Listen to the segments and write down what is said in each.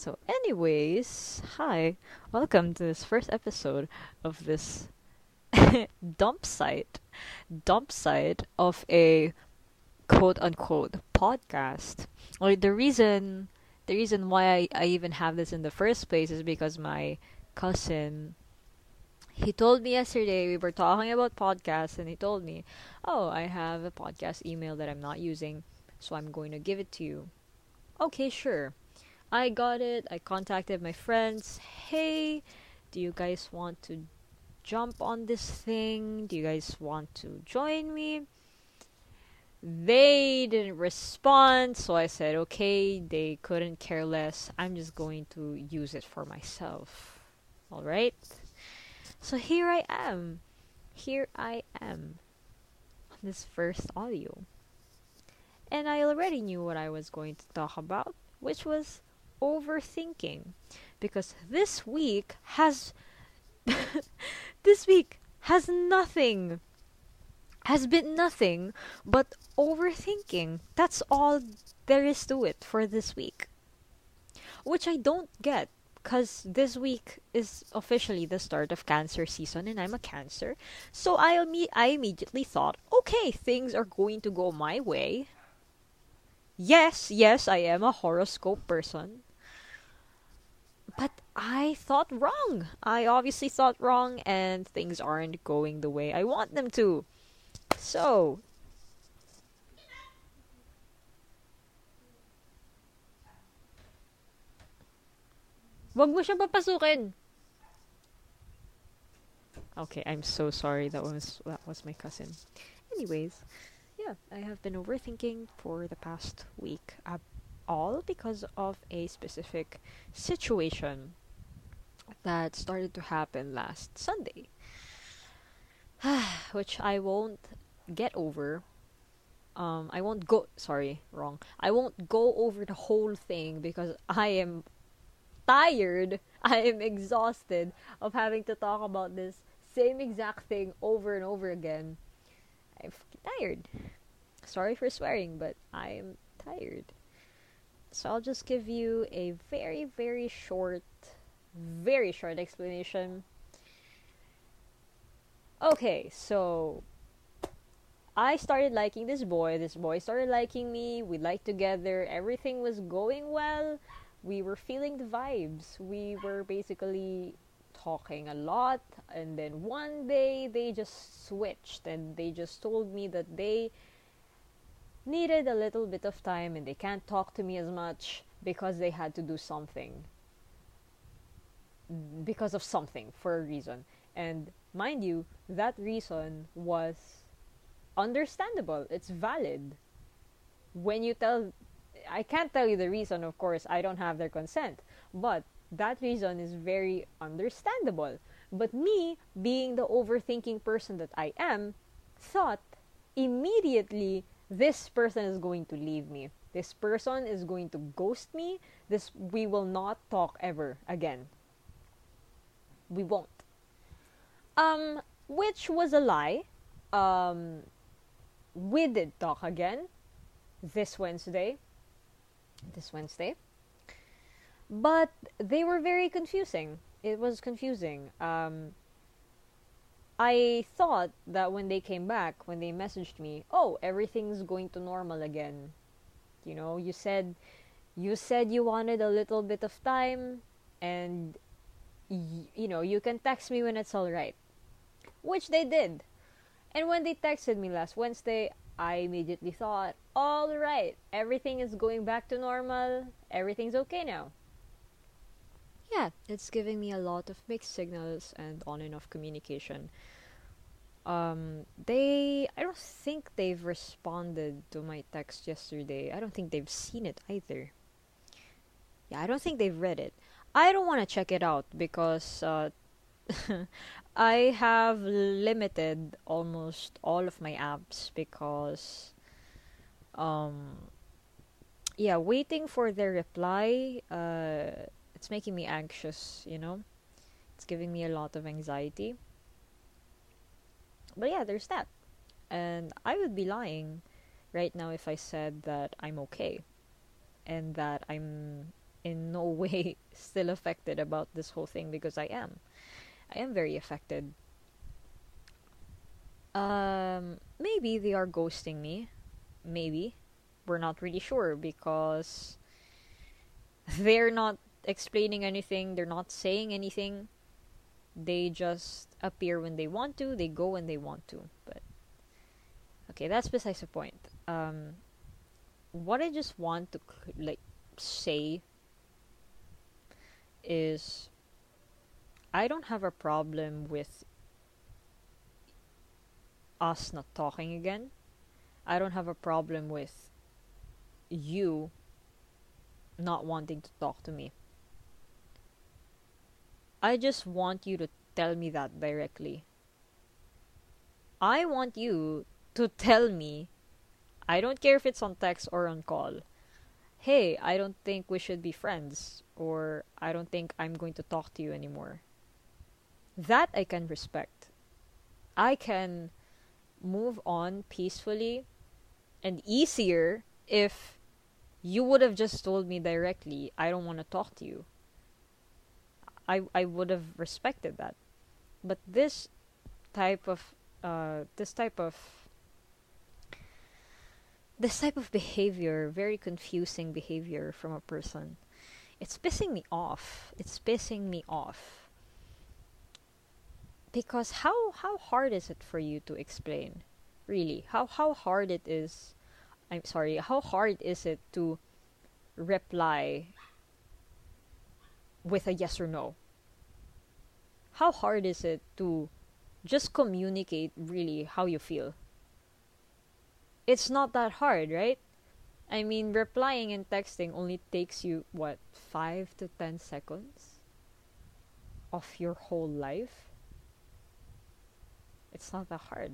So, anyways, hi, welcome to this first episode of this dump site, dump site of a quote unquote podcast. Or the reason, the reason why I, I even have this in the first place is because my cousin he told me yesterday we were talking about podcasts and he told me oh i have a podcast email that i'm not using so i'm going to give it to you. Okay sure i got it i contacted my friends hey do you guys want to jump on this thing do you guys want to join me they didn't respond so i said okay they couldn't care less i'm just going to use it for myself all right so here I am. Here I am. On this first audio. And I already knew what I was going to talk about, which was overthinking. Because this week has. this week has nothing. Has been nothing but overthinking. That's all there is to it for this week. Which I don't get because this week is officially the start of cancer season and I'm a cancer. So I, imme- I immediately thought, okay, things are going to go my way. Yes, yes, I am a horoscope person. But I thought wrong. I obviously thought wrong, and things aren't going the way I want them to. So, Wag mo siya papasukin. Okay, I'm so sorry. That was that was my cousin. Anyways, yeah, I have been overthinking for the past week. Uh, all because of a specific situation that started to happen last Sunday. Which I won't get over. Um, I won't go. Sorry, wrong. I won't go over the whole thing because I am tired. I am exhausted of having to talk about this same exact thing over and over again. I'm tired. Sorry for swearing, but I am tired. So I'll just give you a very, very short, very short explanation. Okay, so I started liking this boy. This boy started liking me. We liked together. Everything was going well we were feeling the vibes. We were basically talking a lot, and then one day they just switched and they just told me that they needed a little bit of time and they can't talk to me as much because they had to do something. Because of something, for a reason. And mind you, that reason was understandable, it's valid. When you tell I can't tell you the reason, of course, I don't have their consent, but that reason is very understandable. But me, being the overthinking person that I am, thought immediately this person is going to leave me. This person is going to ghost me. This we will not talk ever again. We won't. Um which was a lie. Um we did talk again this Wednesday this Wednesday. But they were very confusing. It was confusing. Um, I thought that when they came back, when they messaged me, oh, everything's going to normal again. You know, you said you said you wanted a little bit of time and y- you know, you can text me when it's all right. Which they did. And when they texted me last Wednesday, I immediately thought, all right, everything is going back to normal, everything's okay now. Yeah, it's giving me a lot of mixed signals and on and off communication. Um, they, I don't think they've responded to my text yesterday. I don't think they've seen it either. Yeah, I don't think they've read it. I don't want to check it out because uh, I have limited almost all of my apps because um yeah, waiting for their reply uh it's making me anxious, you know? It's giving me a lot of anxiety. But yeah, there's that. And I would be lying right now if I said that I'm okay and that I'm in no way still affected about this whole thing because I am. I am very affected. Um, maybe they are ghosting me. Maybe. We're not really sure because they're not explaining anything, they're not saying anything. They just appear when they want to, they go when they want to. But okay, that's besides the point. Um, what I just want to like say is I don't have a problem with us not talking again. I don't have a problem with you not wanting to talk to me. I just want you to tell me that directly. I want you to tell me, I don't care if it's on text or on call. Hey, I don't think we should be friends, or I don't think I'm going to talk to you anymore. That I can respect. I can move on peacefully and easier if you would have just told me directly, I don't want to talk to you. I I would have respected that. But this type of uh, this type of this type of behavior, very confusing behavior from a person, it's pissing me off. It's pissing me off. Because how how hard is it for you to explain? Really? How how hard it is I'm sorry, how hard is it to reply with a yes or no? How hard is it to just communicate really how you feel? It's not that hard, right? I mean, replying and texting only takes you, what, 5 to 10 seconds of your whole life? It's not that hard.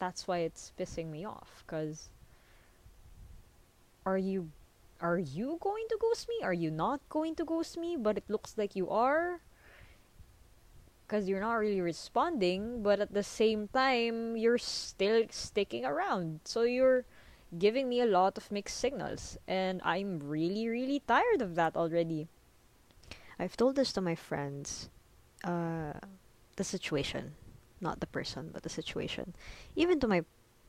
That's why it's pissing me off, because are you are you going to ghost me? Are you not going to ghost me? But it looks like you are. Because you're not really responding, but at the same time, you're still sticking around. So you're giving me a lot of mixed signals. And I'm really, really tired of that already. I've told this to my friends. Uh, the situation. Not the person, but the situation. Even to my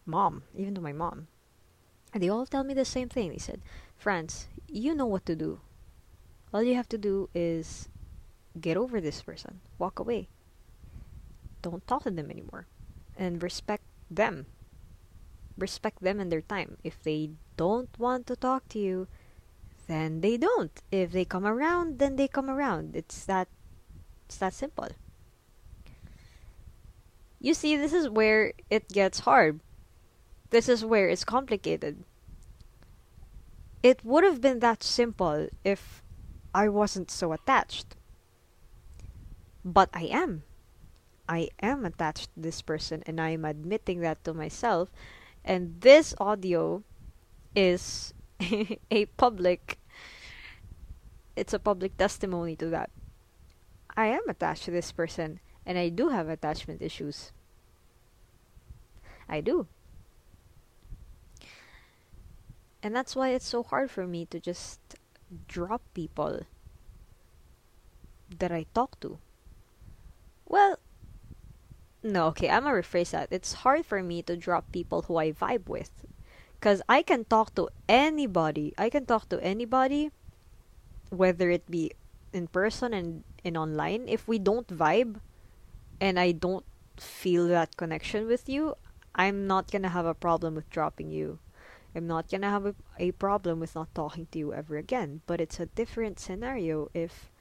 mom. Even to my mom. And they all tell me the same thing. They said, Friends, you know what to do. All you have to do is get over this person, walk away. Don't talk to them anymore. And respect them. Respect them and their time. If they don't want to talk to you, then they don't. If they come around, then they come around. It's that it's that simple. You see, this is where it gets hard. This is where it's complicated it would have been that simple if I wasn't so attached. But I am. I am attached to this person and I am admitting that to myself. And this audio is a public it's a public testimony to that. I am attached to this person and I do have attachment issues. I do. And that's why it's so hard for me to just drop people that I talk to. Well, no, okay, I'm gonna rephrase that. It's hard for me to drop people who I vibe with. Because I can talk to anybody. I can talk to anybody, whether it be in person and in online. If we don't vibe and I don't feel that connection with you, I'm not gonna have a problem with dropping you. I'm not gonna have a, a problem with not talking to you ever again. But it's a different scenario if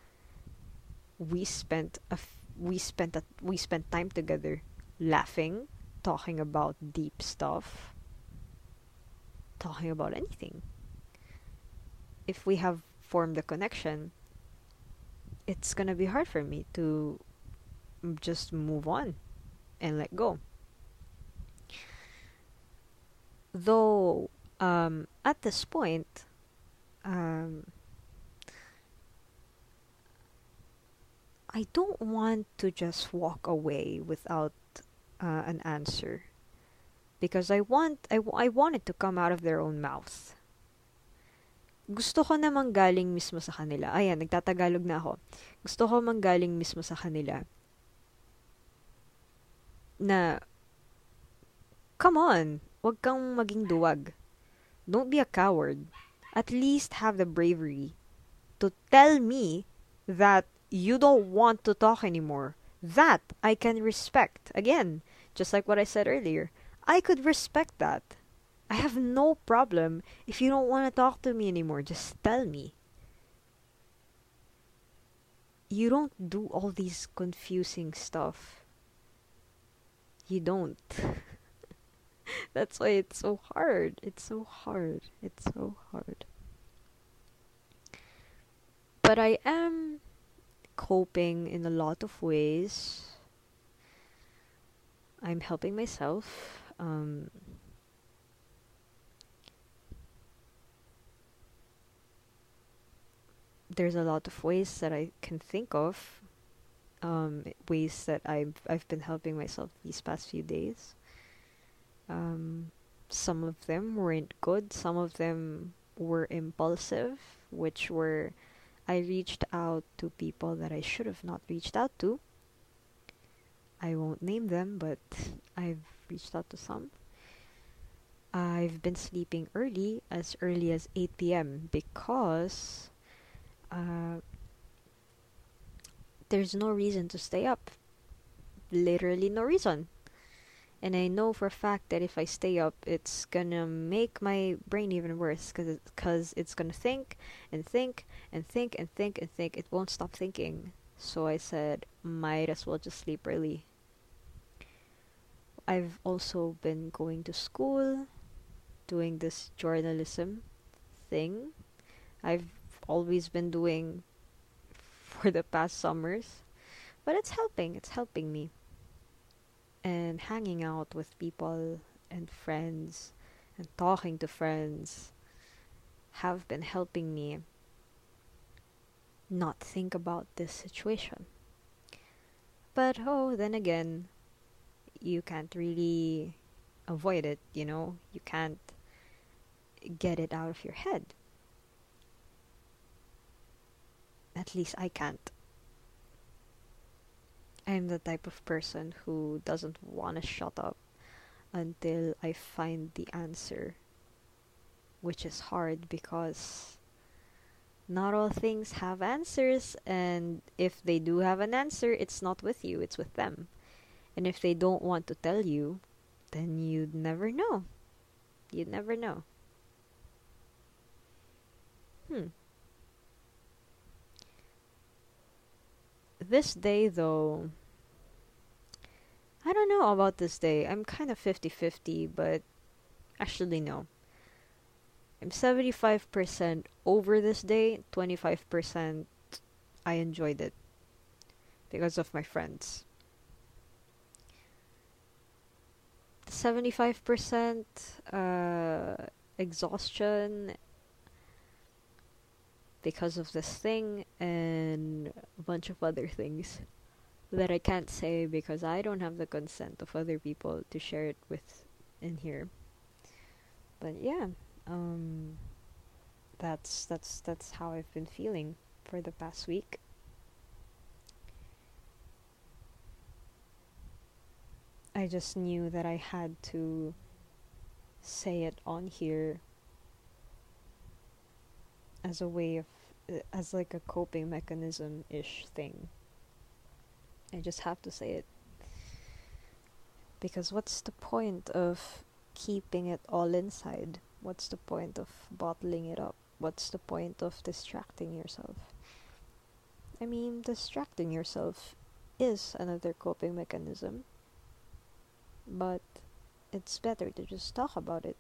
we spent a f- we spent a, we spent time together, laughing, talking about deep stuff, talking about anything. If we have formed a connection, it's gonna be hard for me to just move on and let go. Though um, at this point, um, I don't want to just walk away without uh, an answer because I want I, I want it to come out of their own mouth. gusto ko namang galing mismo sa kanila. Ayan, nagtatagalog na ako. Gusto ko manggaling mismo sa kanila. Na, come on, wag kang maging duwag. Don't be a coward. At least have the bravery to tell me that you don't want to talk anymore. That I can respect. Again, just like what I said earlier, I could respect that. I have no problem if you don't want to talk to me anymore. Just tell me. You don't do all these confusing stuff. You don't. That's why it's so hard. It's so hard. It's so hard. But I am coping in a lot of ways. I'm helping myself. Um, there's a lot of ways that I can think of, um, ways that I've I've been helping myself these past few days. Um, some of them weren't good. Some of them were impulsive, which were I reached out to people that I should have not reached out to. I won't name them, but I've reached out to some. I've been sleeping early, as early as 8 p.m. because uh, there's no reason to stay up. Literally, no reason. And I know for a fact that if I stay up, it's gonna make my brain even worse because it, cause it's gonna think and think and think and think and think. It won't stop thinking. So I said, might as well just sleep early. I've also been going to school, doing this journalism thing. I've always been doing for the past summers. But it's helping, it's helping me. And hanging out with people and friends and talking to friends have been helping me not think about this situation. But oh, then again, you can't really avoid it, you know? You can't get it out of your head. At least I can't. I'm the type of person who doesn't want to shut up until I find the answer, which is hard because not all things have answers, and if they do have an answer, it's not with you, it's with them. And if they don't want to tell you, then you'd never know. You'd never know. Hmm. This day, though, I don't know about this day. I'm kind of 50 50, but actually, no. I'm 75% over this day, 25% I enjoyed it because of my friends. 75% uh, exhaustion because of this thing and a bunch of other things that I can't say because I don't have the consent of other people to share it with in here. But yeah, um that's that's that's how I've been feeling for the past week. I just knew that I had to say it on here as a way of as like a coping mechanism ish thing. I just have to say it. Because what's the point of keeping it all inside? What's the point of bottling it up? What's the point of distracting yourself? I mean, distracting yourself is another coping mechanism but it's better to just talk about it.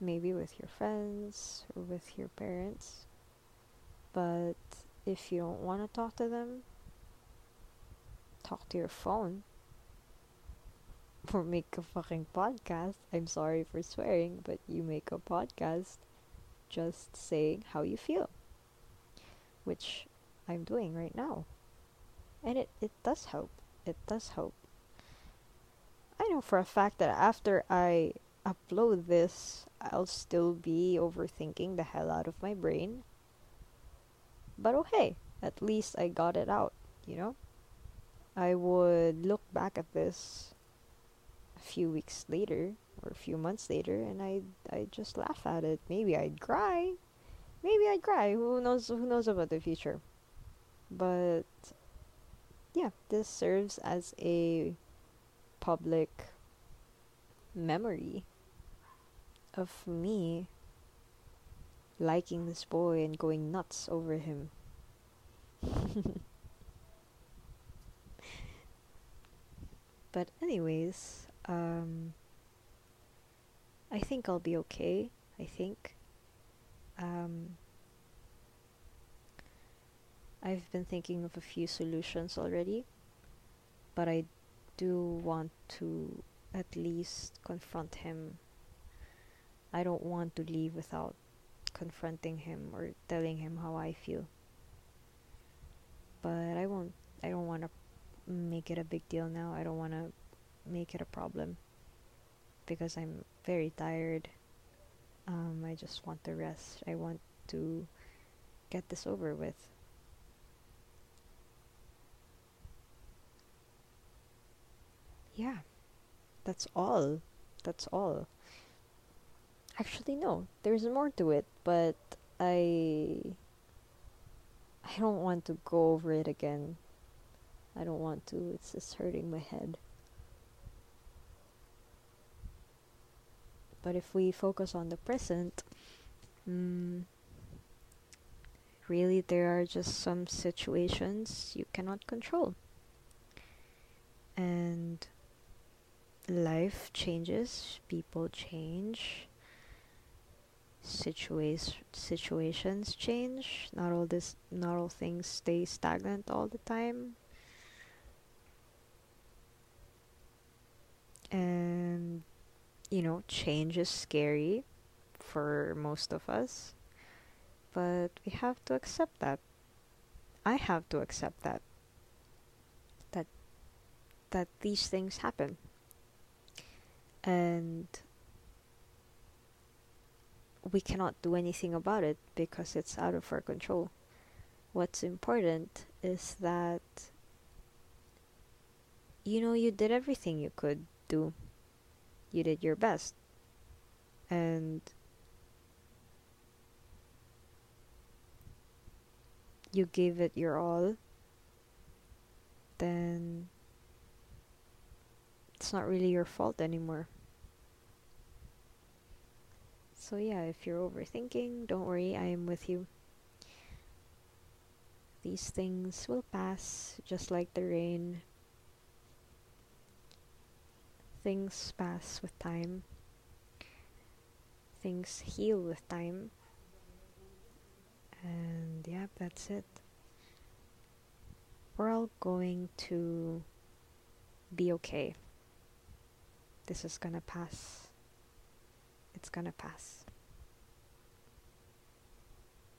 Maybe with your friends or with your parents. But if you don't want to talk to them, talk to your phone. Or make a fucking podcast. I'm sorry for swearing, but you make a podcast just saying how you feel. Which I'm doing right now. And it, it does help it does help. I know for a fact that after I upload this, I'll still be overthinking the hell out of my brain. But oh hey, at least I got it out, you know? I would look back at this a few weeks later or a few months later and I I just laugh at it. Maybe I'd cry. Maybe I'd cry. Who knows who knows about the future. But yeah, this serves as a public memory of me liking this boy and going nuts over him. but anyways, um I think I'll be okay. I think um I've been thinking of a few solutions already, but I do want to at least confront him. I don't want to leave without confronting him or telling him how I feel. But I won't I don't want to make it a big deal now. I don't want to make it a problem because I'm very tired. Um, I just want to rest. I want to get this over with. yeah, that's all. That's all. Actually, no, there's more to it, but I. I don't want to go over it again. I don't want to. It's just hurting my head. But if we focus on the present, mm, really there are just some situations you cannot control. And life changes, people change, situa- situations change. Not all this, not all things stay stagnant all the time. And you know, change is scary for most of us, but we have to accept that. I have to accept that that that these things happen and we cannot do anything about it because it's out of our control. What's important is that you know you did everything you could do. You did your best. And you gave it your all. Then it's not really your fault anymore. So, yeah, if you're overthinking, don't worry, I am with you. These things will pass just like the rain. Things pass with time, things heal with time. And, yeah, that's it. We're all going to be okay this is gonna pass. It's gonna pass.